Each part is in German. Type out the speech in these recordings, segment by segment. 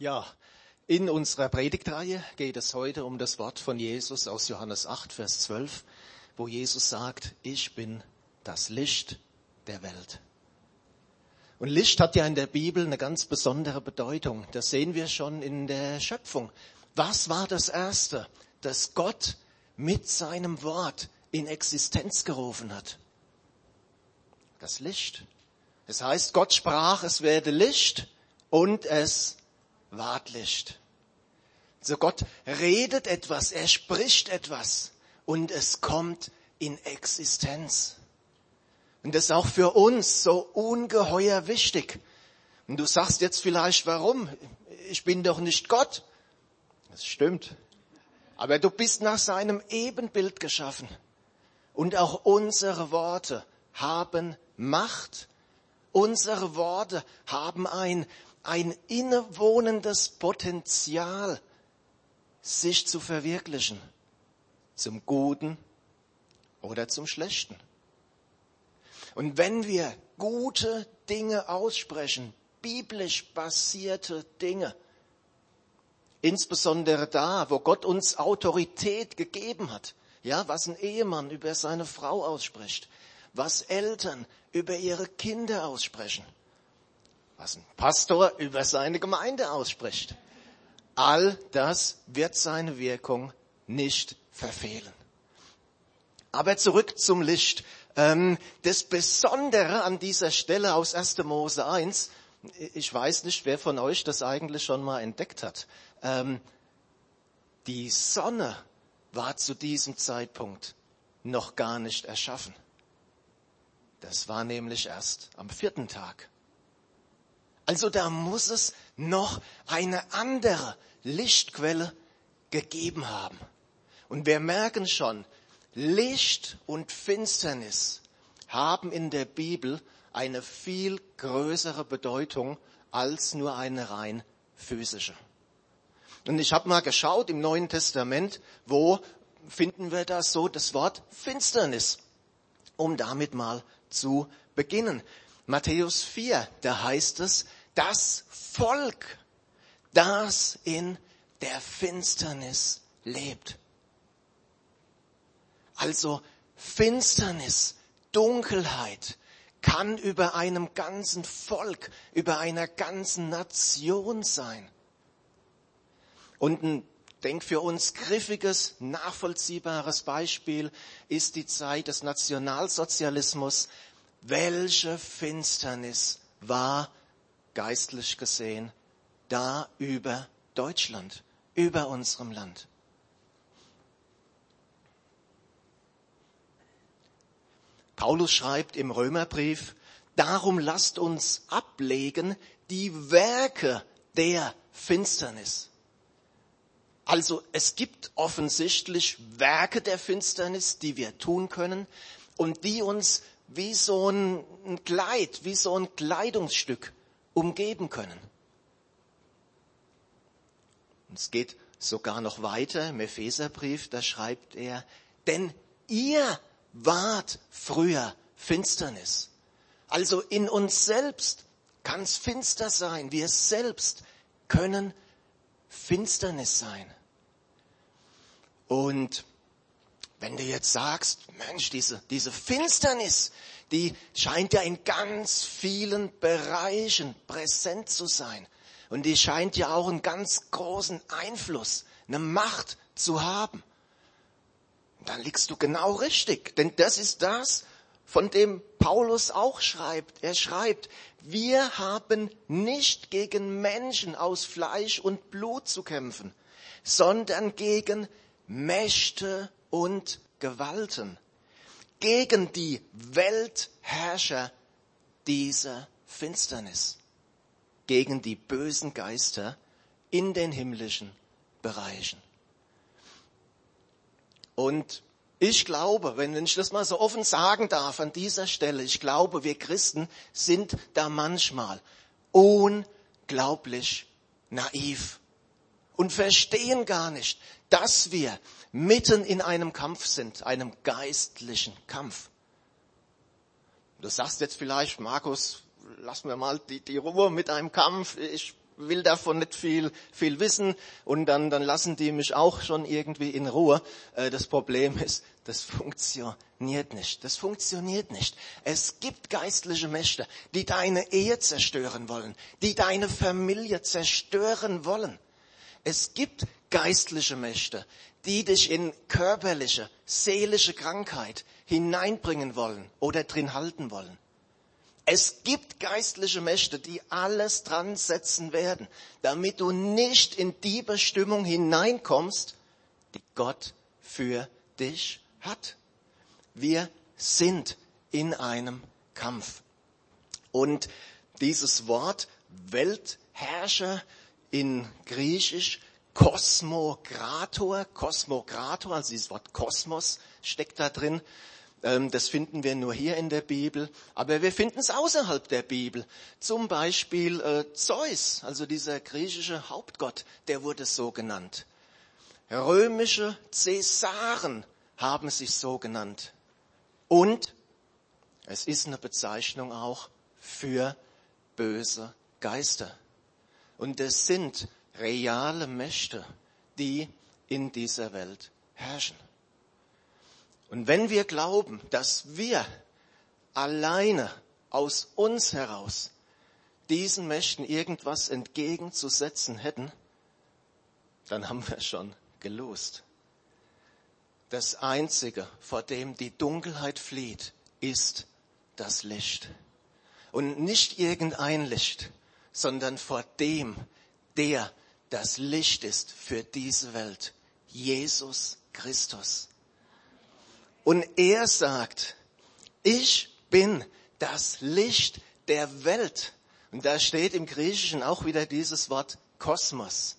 Ja, in unserer Predigtreihe geht es heute um das Wort von Jesus aus Johannes 8, Vers 12, wo Jesus sagt, ich bin das Licht der Welt. Und Licht hat ja in der Bibel eine ganz besondere Bedeutung. Das sehen wir schon in der Schöpfung. Was war das Erste, das Gott mit seinem Wort in Existenz gerufen hat? Das Licht. Es heißt, Gott sprach, es werde Licht und es Wartlicht. So Gott redet etwas, er spricht etwas und es kommt in Existenz. Und das ist auch für uns so ungeheuer wichtig. Und du sagst jetzt vielleicht, warum? Ich bin doch nicht Gott. Das stimmt. Aber du bist nach seinem Ebenbild geschaffen. Und auch unsere Worte haben Macht. Unsere Worte haben ein ein innewohnendes Potenzial, sich zu verwirklichen, zum Guten oder zum Schlechten. Und wenn wir gute Dinge aussprechen, biblisch basierte Dinge, insbesondere da, wo Gott uns Autorität gegeben hat, ja, was ein Ehemann über seine Frau ausspricht, was Eltern über ihre Kinder aussprechen, was ein Pastor über seine Gemeinde ausspricht. All das wird seine Wirkung nicht verfehlen. Aber zurück zum Licht. Ähm, das Besondere an dieser Stelle aus 1. Mose 1, ich weiß nicht, wer von euch das eigentlich schon mal entdeckt hat. Ähm, die Sonne war zu diesem Zeitpunkt noch gar nicht erschaffen. Das war nämlich erst am vierten Tag. Also da muss es noch eine andere Lichtquelle gegeben haben. Und wir merken schon, Licht und Finsternis haben in der Bibel eine viel größere Bedeutung als nur eine rein physische. Und ich habe mal geschaut im Neuen Testament, wo finden wir da so das Wort Finsternis, um damit mal zu beginnen. Matthäus 4, da heißt es, das Volk, das in der Finsternis lebt. Also Finsternis, Dunkelheit kann über einem ganzen Volk, über einer ganzen Nation sein. Und ein denk für uns griffiges, nachvollziehbares Beispiel ist die Zeit des Nationalsozialismus. Welche Finsternis war geistlich gesehen, da über Deutschland, über unserem Land. Paulus schreibt im Römerbrief, darum lasst uns ablegen die Werke der Finsternis. Also es gibt offensichtlich Werke der Finsternis, die wir tun können und die uns wie so ein Kleid, wie so ein Kleidungsstück umgeben können. Und es geht sogar noch weiter im Epheserbrief, da schreibt er, denn ihr wart früher Finsternis. Also in uns selbst kann es finster sein. Wir selbst können Finsternis sein. Und wenn du jetzt sagst, Mensch, diese, diese Finsternis, die scheint ja in ganz vielen Bereichen präsent zu sein. Und die scheint ja auch einen ganz großen Einfluss, eine Macht zu haben. Und dann liegst du genau richtig, denn das ist das, von dem Paulus auch schreibt. Er schreibt, wir haben nicht gegen Menschen aus Fleisch und Blut zu kämpfen, sondern gegen Mächte und Gewalten gegen die Weltherrscher dieser Finsternis, gegen die bösen Geister in den himmlischen Bereichen. Und ich glaube, wenn ich das mal so offen sagen darf an dieser Stelle, ich glaube, wir Christen sind da manchmal unglaublich naiv und verstehen gar nicht, dass wir mitten in einem Kampf sind, einem geistlichen Kampf. Du sagst jetzt vielleicht, Markus, lass mir mal die, die Ruhe mit einem Kampf. Ich will davon nicht viel, viel wissen und dann, dann lassen die mich auch schon irgendwie in Ruhe. Äh, das Problem ist, das funktioniert nicht. Das funktioniert nicht. Es gibt geistliche Mächte, die deine Ehe zerstören wollen, die deine Familie zerstören wollen. Es gibt geistliche Mächte, die dich in körperliche, seelische Krankheit hineinbringen wollen oder drin halten wollen. Es gibt geistliche Mächte, die alles dran setzen werden, damit du nicht in die Bestimmung hineinkommst, die Gott für dich hat. Wir sind in einem Kampf. Und dieses Wort Weltherrscher in Griechisch Kosmokrator, Kosmokrator, also dieses Wort Kosmos steckt da drin. Ähm, das finden wir nur hier in der Bibel, aber wir finden es außerhalb der Bibel. Zum Beispiel äh, Zeus, also dieser griechische Hauptgott, der wurde so genannt. Römische Cäsaren haben sich so genannt. Und es ist eine Bezeichnung auch für böse Geister. Und es sind reale Mächte, die in dieser Welt herrschen. Und wenn wir glauben, dass wir alleine aus uns heraus diesen Mächten irgendwas entgegenzusetzen hätten, dann haben wir schon gelost. Das Einzige, vor dem die Dunkelheit flieht, ist das Licht. Und nicht irgendein Licht, sondern vor dem, der das Licht ist für diese Welt, Jesus Christus. Und er sagt, ich bin das Licht der Welt. Und da steht im Griechischen auch wieder dieses Wort Kosmos.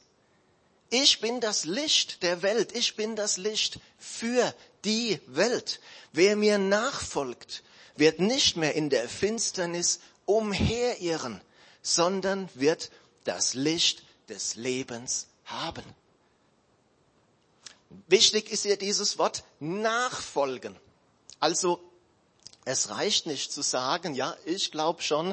Ich bin das Licht der Welt. Ich bin das Licht für die Welt. Wer mir nachfolgt, wird nicht mehr in der Finsternis umherirren, sondern wird das Licht des Lebens haben. Wichtig ist hier dieses Wort nachfolgen. Also es reicht nicht zu sagen, ja, ich glaube schon,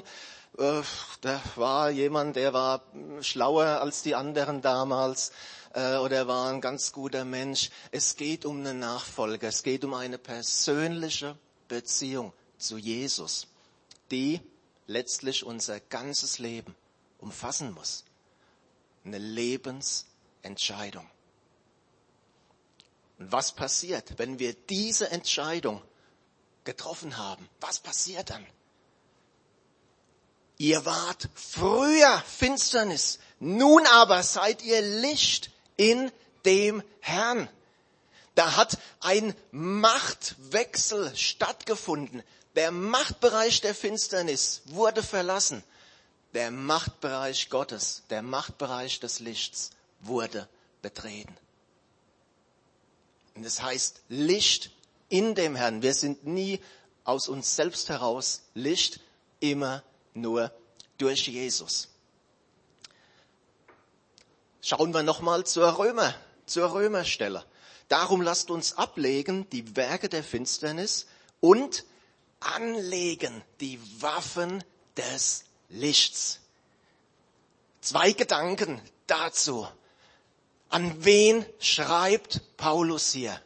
äh, da war jemand, der war schlauer als die anderen damals äh, oder war ein ganz guter Mensch. Es geht um eine Nachfolge, es geht um eine persönliche Beziehung zu Jesus, die letztlich unser ganzes Leben umfassen muss. Eine Lebensentscheidung. Und was passiert, wenn wir diese Entscheidung getroffen haben? Was passiert dann? Ihr wart früher Finsternis, nun aber seid ihr Licht in dem Herrn. Da hat ein Machtwechsel stattgefunden. Der Machtbereich der Finsternis wurde verlassen. Der Machtbereich Gottes, der Machtbereich des Lichts wurde betreten. Und das heißt Licht in dem Herrn. Wir sind nie aus uns selbst heraus Licht, immer nur durch Jesus. Schauen wir nochmal zur Römer, zur Römerstelle. Darum lasst uns ablegen die Werke der Finsternis und anlegen die Waffen des Lichts. Zwei Gedanken dazu. An wen schreibt Paulus hier?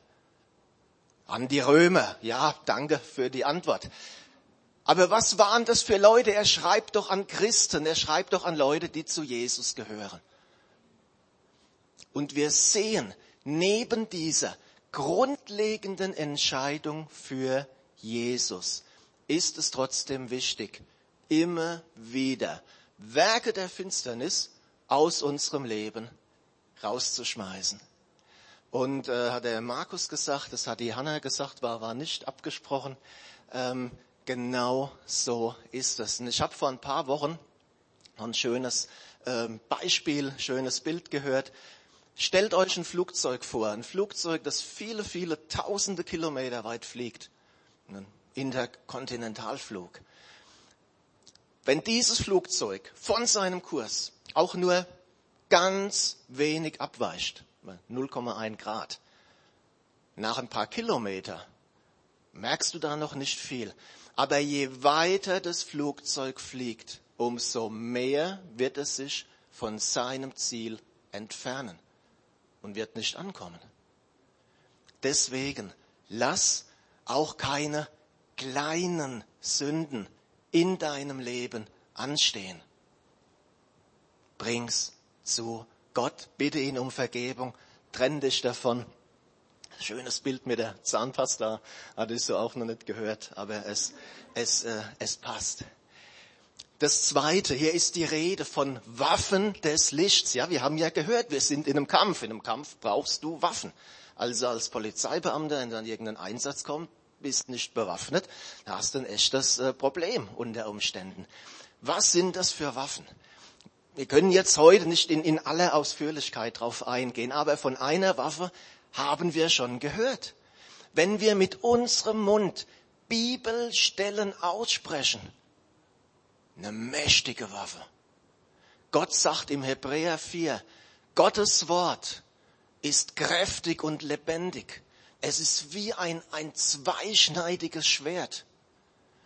An die Römer. Ja, danke für die Antwort. Aber was waren das für Leute? Er schreibt doch an Christen, er schreibt doch an Leute, die zu Jesus gehören. Und wir sehen, neben dieser grundlegenden Entscheidung für Jesus ist es trotzdem wichtig, immer wieder Werke der Finsternis aus unserem Leben rauszuschmeißen. Und äh, hat der Markus gesagt, das hat die Hanna gesagt, war, war nicht abgesprochen. Ähm, genau so ist es. Und ich habe vor ein paar Wochen ein schönes ähm, Beispiel, schönes Bild gehört. Stellt euch ein Flugzeug vor, ein Flugzeug, das viele, viele tausende Kilometer weit fliegt. Ein Interkontinentalflug. Wenn dieses Flugzeug von seinem Kurs auch nur ganz wenig abweicht, 0,1 Grad. Nach ein paar Kilometer merkst du da noch nicht viel. Aber je weiter das Flugzeug fliegt, umso mehr wird es sich von seinem Ziel entfernen und wird nicht ankommen. Deswegen lass auch keine kleinen Sünden in deinem Leben anstehen. Bring's zu Gott, bitte ihn um Vergebung, trenn dich davon. Schönes Bild mit der Zahnpasta, hatte ich so auch noch nicht gehört, aber es, es, äh, es passt. Das zweite, hier ist die Rede von Waffen des Lichts. Ja, wir haben ja gehört, wir sind in einem Kampf. In einem Kampf brauchst du Waffen. Also als Polizeibeamter, wenn du an irgendeinen Einsatz kommst, bist nicht bewaffnet, da hast du ein echtes äh, Problem unter Umständen. Was sind das für Waffen? Wir können jetzt heute nicht in, in aller Ausführlichkeit drauf eingehen, aber von einer Waffe haben wir schon gehört. Wenn wir mit unserem Mund Bibelstellen aussprechen, eine mächtige Waffe. Gott sagt im Hebräer 4, Gottes Wort ist kräftig und lebendig. Es ist wie ein, ein zweischneidiges Schwert.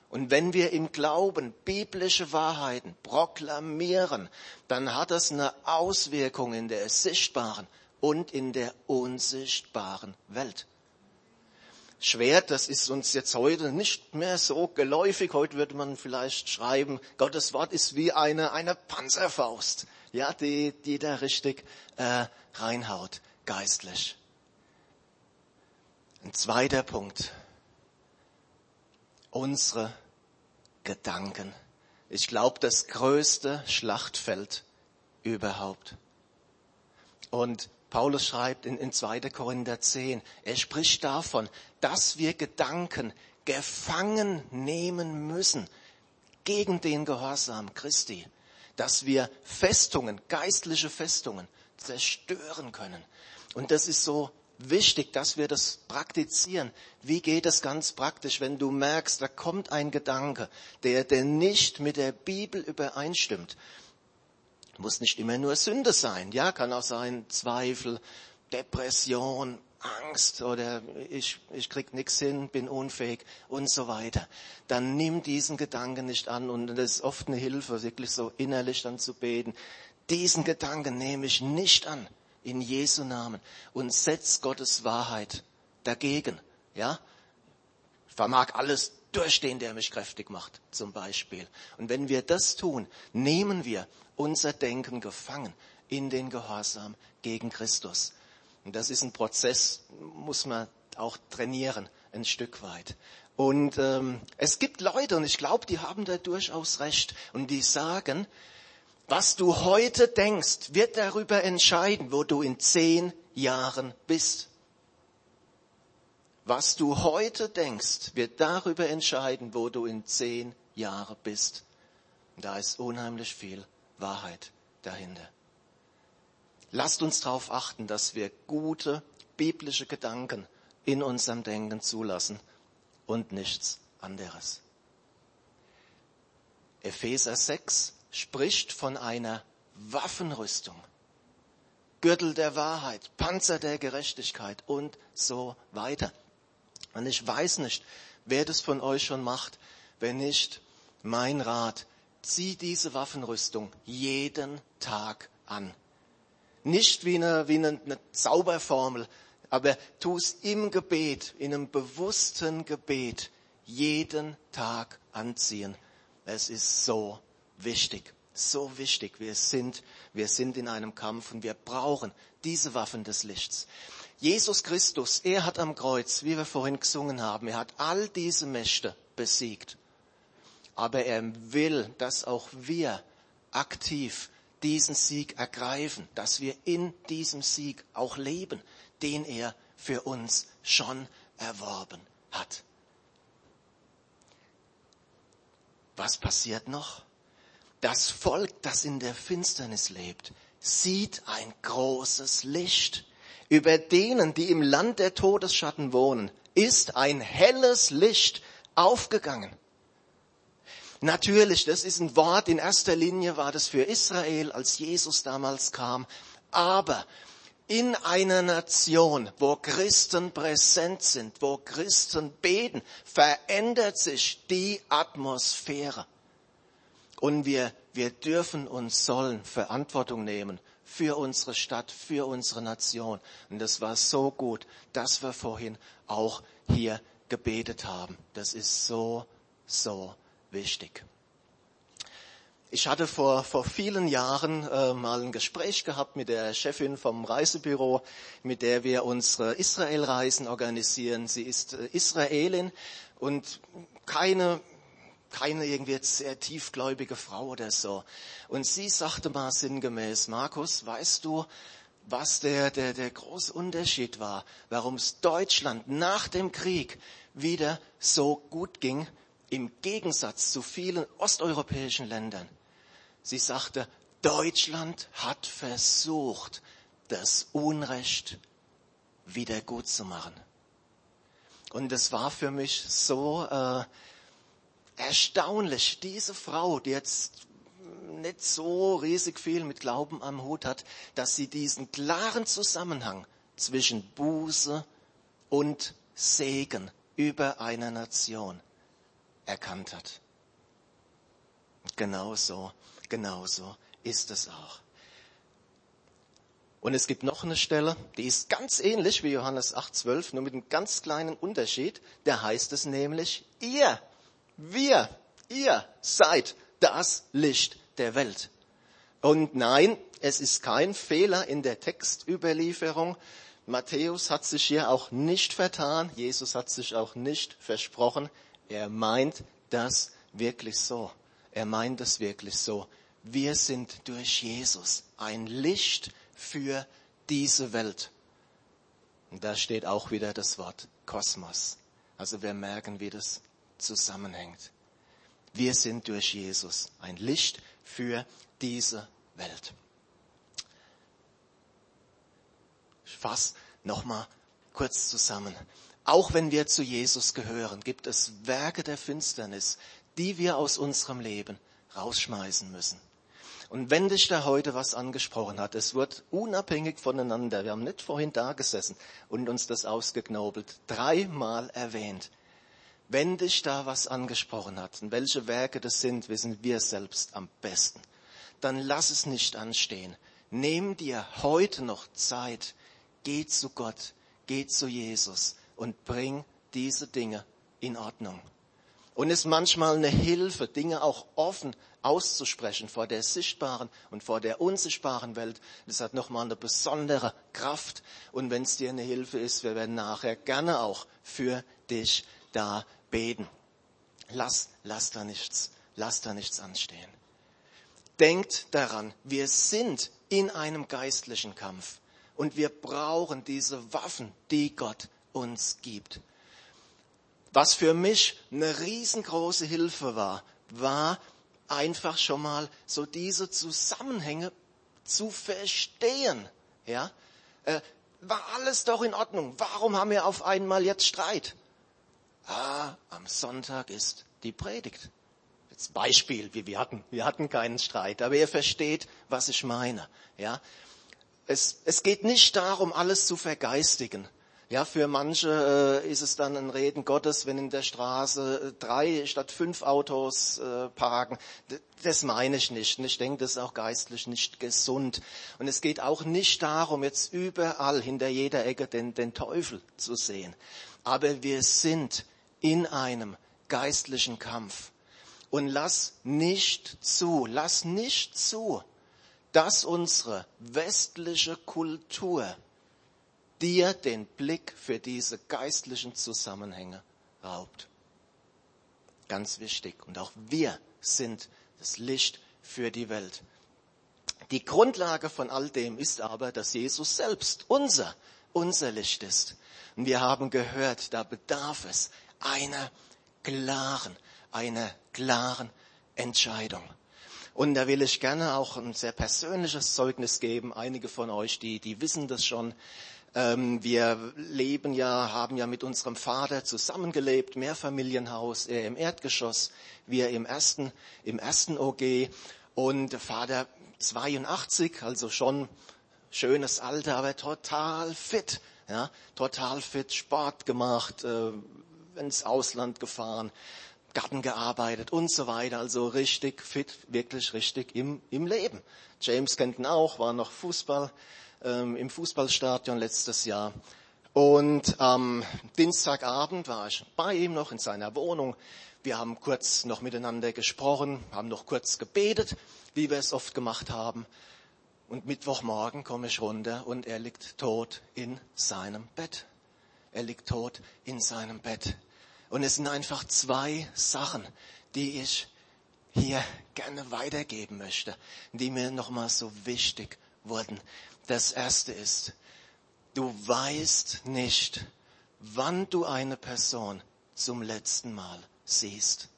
Und wenn wir im Glauben biblische Wahrheiten proklamieren, dann hat das eine Auswirkung in der sichtbaren und in der unsichtbaren Welt. Schwert, das ist uns jetzt heute nicht mehr so geläufig. Heute würde man vielleicht schreiben, Gottes Wort ist wie eine, eine Panzerfaust, ja, die, die da richtig äh, reinhaut, geistlich. Ein zweiter Punkt. Unsere Gedanken. Ich glaube, das größte Schlachtfeld überhaupt. Und Paulus schreibt in, in 2. Korinther 10, er spricht davon, dass wir Gedanken gefangen nehmen müssen gegen den Gehorsam Christi, dass wir Festungen, geistliche Festungen zerstören können. Und das ist so wichtig, dass wir das praktizieren. Wie geht es ganz praktisch, wenn du merkst, da kommt ein Gedanke, der, der nicht mit der Bibel übereinstimmt? Muss nicht immer nur Sünde sein, ja, kann auch sein Zweifel, Depression, Angst oder ich, ich krieg nichts hin, bin unfähig und so weiter. Dann nimm diesen Gedanken nicht an und das ist oft eine Hilfe, wirklich so innerlich dann zu beten. Diesen Gedanken nehme ich nicht an in Jesu Namen und setz Gottes Wahrheit dagegen. Ja, ich vermag alles durchstehen, der mich kräftig macht, zum Beispiel. Und wenn wir das tun, nehmen wir unser Denken gefangen in den Gehorsam gegen Christus. Und das ist ein Prozess, muss man auch trainieren, ein Stück weit. Und ähm, es gibt Leute, und ich glaube, die haben da durchaus recht, und die sagen, was du heute denkst, wird darüber entscheiden, wo du in zehn Jahren bist. Was du heute denkst, wird darüber entscheiden, wo du in zehn Jahren bist. Und da ist unheimlich viel Wahrheit dahinter. Lasst uns darauf achten, dass wir gute biblische Gedanken in unserem Denken zulassen und nichts anderes. Epheser 6, spricht von einer Waffenrüstung. Gürtel der Wahrheit, Panzer der Gerechtigkeit und so weiter. Und ich weiß nicht, wer das von euch schon macht. Wenn nicht, mein Rat, zieh diese Waffenrüstung jeden Tag an. Nicht wie eine, wie eine, eine Zauberformel, aber tu es im Gebet, in einem bewussten Gebet, jeden Tag anziehen. Es ist so wichtig, so wichtig. Wir sind, wir sind in einem Kampf und wir brauchen diese Waffen des Lichts. Jesus Christus, er hat am Kreuz, wie wir vorhin gesungen haben, er hat all diese Mächte besiegt. Aber er will, dass auch wir aktiv diesen Sieg ergreifen, dass wir in diesem Sieg auch leben, den er für uns schon erworben hat. Was passiert noch? Das Volk, das in der Finsternis lebt, sieht ein großes Licht. Über denen, die im Land der Todesschatten wohnen, ist ein helles Licht aufgegangen. Natürlich, das ist ein Wort, in erster Linie war das für Israel, als Jesus damals kam, aber in einer Nation, wo Christen präsent sind, wo Christen beten, verändert sich die Atmosphäre. Und wir, Wir dürfen und sollen Verantwortung nehmen für unsere Stadt, für unsere Nation. Und das war so gut, dass wir vorhin auch hier gebetet haben. Das ist so, so wichtig. Ich hatte vor, vor vielen Jahren äh, mal ein Gespräch gehabt mit der Chefin vom Reisebüro, mit der wir unsere Israelreisen organisieren. Sie ist äh, Israelin und keine, keine irgendwie jetzt sehr tiefgläubige Frau oder so. Und sie sagte mal sinngemäß, Markus, weißt du, was der, der, der große Unterschied war, warum es Deutschland nach dem Krieg wieder so gut ging, im Gegensatz zu vielen osteuropäischen Ländern. Sie sagte, Deutschland hat versucht, das Unrecht wieder gut zu machen. Und es war für mich so äh, erstaunlich, diese Frau, die jetzt nicht so riesig viel mit Glauben am Hut hat, dass sie diesen klaren Zusammenhang zwischen Buße und Segen über eine Nation erkannt hat. Genauso genauso ist es auch. Und es gibt noch eine Stelle, die ist ganz ähnlich wie Johannes 8,12, nur mit einem ganz kleinen Unterschied. Da heißt es nämlich, ihr, wir, ihr seid das Licht der Welt. Und nein, es ist kein Fehler in der Textüberlieferung. Matthäus hat sich hier auch nicht vertan. Jesus hat sich auch nicht versprochen. Er meint das wirklich so. Er meint es wirklich so. Wir sind durch Jesus ein Licht für diese Welt. Und da steht auch wieder das Wort Kosmos. Also wir merken, wie das zusammenhängt. Wir sind durch Jesus ein Licht für diese Welt. Ich fasse nochmal kurz zusammen. Auch wenn wir zu Jesus gehören, gibt es Werke der Finsternis, die wir aus unserem Leben rausschmeißen müssen. Und wenn dich da heute was angesprochen hat, es wird unabhängig voneinander, wir haben nicht vorhin da gesessen und uns das ausgeknobelt, dreimal erwähnt. Wenn dich da was angesprochen hat und welche Werke das sind, wissen wir selbst am besten. Dann lass es nicht anstehen. Nimm dir heute noch Zeit. Geh zu Gott, geh zu Jesus und bring diese Dinge in Ordnung. Und ist manchmal eine Hilfe, Dinge auch offen auszusprechen vor der sichtbaren und vor der unsichtbaren Welt. Das hat nochmal eine besondere Kraft. Und wenn es dir eine Hilfe ist, wir werden nachher gerne auch für dich da beten. Lass, lass da nichts, lass da nichts anstehen. Denkt daran, wir sind in einem geistlichen Kampf und wir brauchen diese Waffen, die Gott uns gibt. Was für mich eine riesengroße Hilfe war, war einfach schon mal so diese Zusammenhänge zu verstehen. Ja, äh, war alles doch in Ordnung. Warum haben wir auf einmal jetzt Streit? Ah, am Sonntag ist die Predigt. Jetzt Beispiel, wie wir hatten. Wir hatten keinen Streit, aber ihr versteht, was ich meine. Ja, es, es geht nicht darum, alles zu vergeistigen. Ja, für manche äh, ist es dann ein Reden Gottes, wenn in der Straße äh, drei statt fünf Autos äh, parken. D das meine ich nicht. Und ich denke, das ist auch geistlich nicht gesund. Und es geht auch nicht darum, jetzt überall hinter jeder Ecke den, den Teufel zu sehen. Aber wir sind in einem geistlichen Kampf. Und lass nicht zu, lass nicht zu, dass unsere westliche Kultur dir den Blick für diese geistlichen Zusammenhänge raubt. Ganz wichtig. Und auch wir sind das Licht für die Welt. Die Grundlage von all dem ist aber, dass Jesus selbst unser, unser Licht ist. Und wir haben gehört, da bedarf es einer klaren, einer klaren Entscheidung. Und da will ich gerne auch ein sehr persönliches Zeugnis geben. Einige von euch, die, die wissen das schon. Ähm, wir leben ja, haben ja mit unserem Vater zusammengelebt, Mehrfamilienhaus, er im Erdgeschoss, wir im ersten, im ersten OG. Und Vater 82, also schon schönes Alter, aber total fit, ja, total fit, Sport gemacht, äh, ins Ausland gefahren, Garten gearbeitet und so weiter. Also richtig fit, wirklich richtig im, im Leben. James kennt ihn auch, war noch Fußball ähm, im Fußballstadion letztes Jahr. Und am Dienstagabend war ich bei ihm noch in seiner Wohnung. Wir haben kurz noch miteinander gesprochen, haben noch kurz gebetet, wie wir es oft gemacht haben. Und Mittwochmorgen komme ich runter und er liegt tot in seinem Bett. Er liegt tot in seinem Bett. Und es sind einfach zwei Sachen, die ich hier gerne weitergeben möchte, die mir nochmal so wichtig wurden. Das erste ist, du weißt nicht, wann du eine Person zum letzten Mal siehst.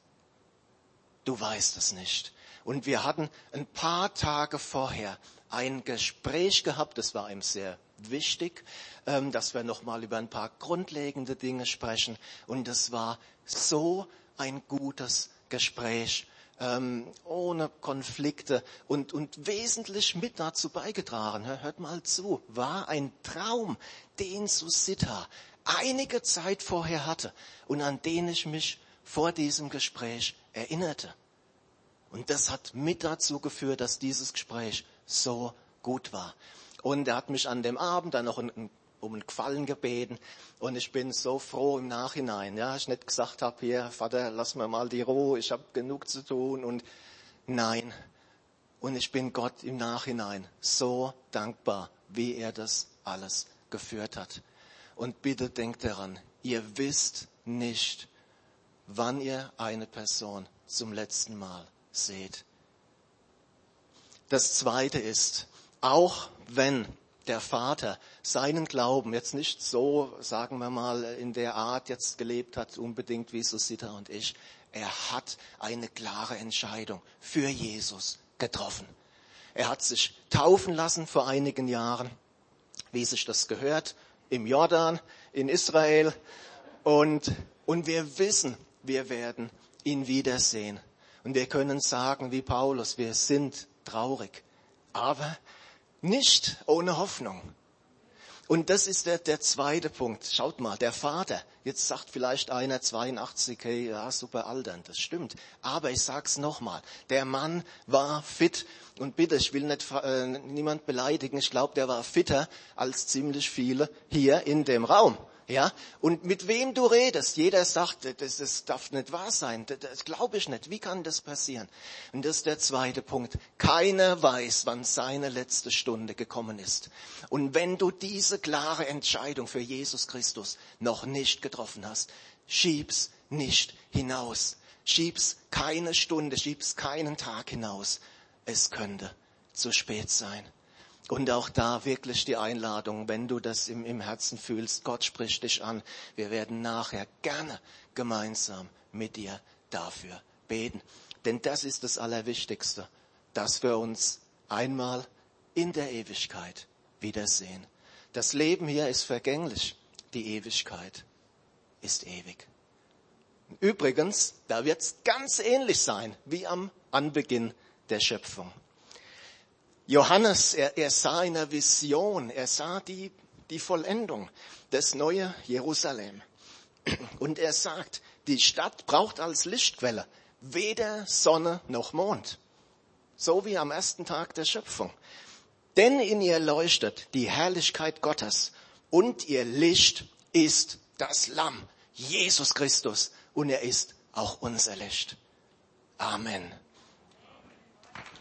Du weißt es nicht. Und wir hatten ein paar Tage vorher ein Gespräch gehabt, das war ihm sehr wichtig, ähm, dass wir nochmal über ein paar grundlegende Dinge sprechen. Und das war so ein gutes Gespräch ähm, ohne Konflikte und, und wesentlich mit dazu beigetragen. Hört mal zu, war ein Traum, den Susita einige Zeit vorher hatte und an den ich mich vor diesem Gespräch erinnerte. Und das hat mit dazu geführt, dass dieses Gespräch so gut war. Und er hat mich an dem Abend dann noch um einen Gefallen gebeten. Und ich bin so froh im Nachhinein, ja, ich nicht gesagt habe, hier, Vater, lass mir mal die Ruhe, ich habe genug zu tun. Und nein. Und ich bin Gott im Nachhinein so dankbar, wie er das alles geführt hat. Und bitte denkt daran, ihr wisst nicht, wann ihr eine Person zum letzten Mal seht. Das zweite ist, auch wenn der Vater seinen Glauben jetzt nicht so, sagen wir mal, in der Art jetzt gelebt hat, unbedingt wie Susita und ich, er hat eine klare Entscheidung für Jesus getroffen. Er hat sich taufen lassen vor einigen Jahren, wie sich das gehört, im Jordan, in Israel. Und, und wir wissen, wir werden ihn wiedersehen. Und wir können sagen, wie Paulus, wir sind traurig, aber nicht ohne Hoffnung. Und das ist der, der zweite Punkt. Schaut mal, der Vater, jetzt sagt vielleicht einer 82, hey, ja, super altern, das stimmt. Aber ich sag's nochmal, der Mann war fit. Und bitte, ich will nicht äh, niemand beleidigen, ich glaube, der war fitter als ziemlich viele hier in dem Raum. Ja, und mit wem du redest, jeder sagt, das, das darf nicht wahr sein, das, das glaube ich nicht. Wie kann das passieren? Und das ist der zweite Punkt. Keiner weiß, wann seine letzte Stunde gekommen ist. Und wenn du diese klare Entscheidung für Jesus Christus noch nicht getroffen hast, schieb's nicht hinaus. Schieb's keine Stunde, schieb's keinen Tag hinaus. Es könnte zu spät sein. Und auch da wirklich die Einladung, wenn du das im, im Herzen fühlst, Gott spricht dich an. Wir werden nachher gerne gemeinsam mit dir dafür beten. Denn das ist das Allerwichtigste, dass wir uns einmal in der Ewigkeit wiedersehen. Das Leben hier ist vergänglich, die Ewigkeit ist ewig. Übrigens, da wird es ganz ähnlich sein wie am Anbeginn der Schöpfung. Johannes, er, er sah in der Vision, er sah die, die Vollendung, des neue Jerusalem. Und er sagt, die Stadt braucht als Lichtquelle weder Sonne noch Mond. So wie am ersten Tag der Schöpfung. Denn in ihr leuchtet die Herrlichkeit Gottes und ihr Licht ist das Lamm, Jesus Christus. Und er ist auch unser Licht. Amen.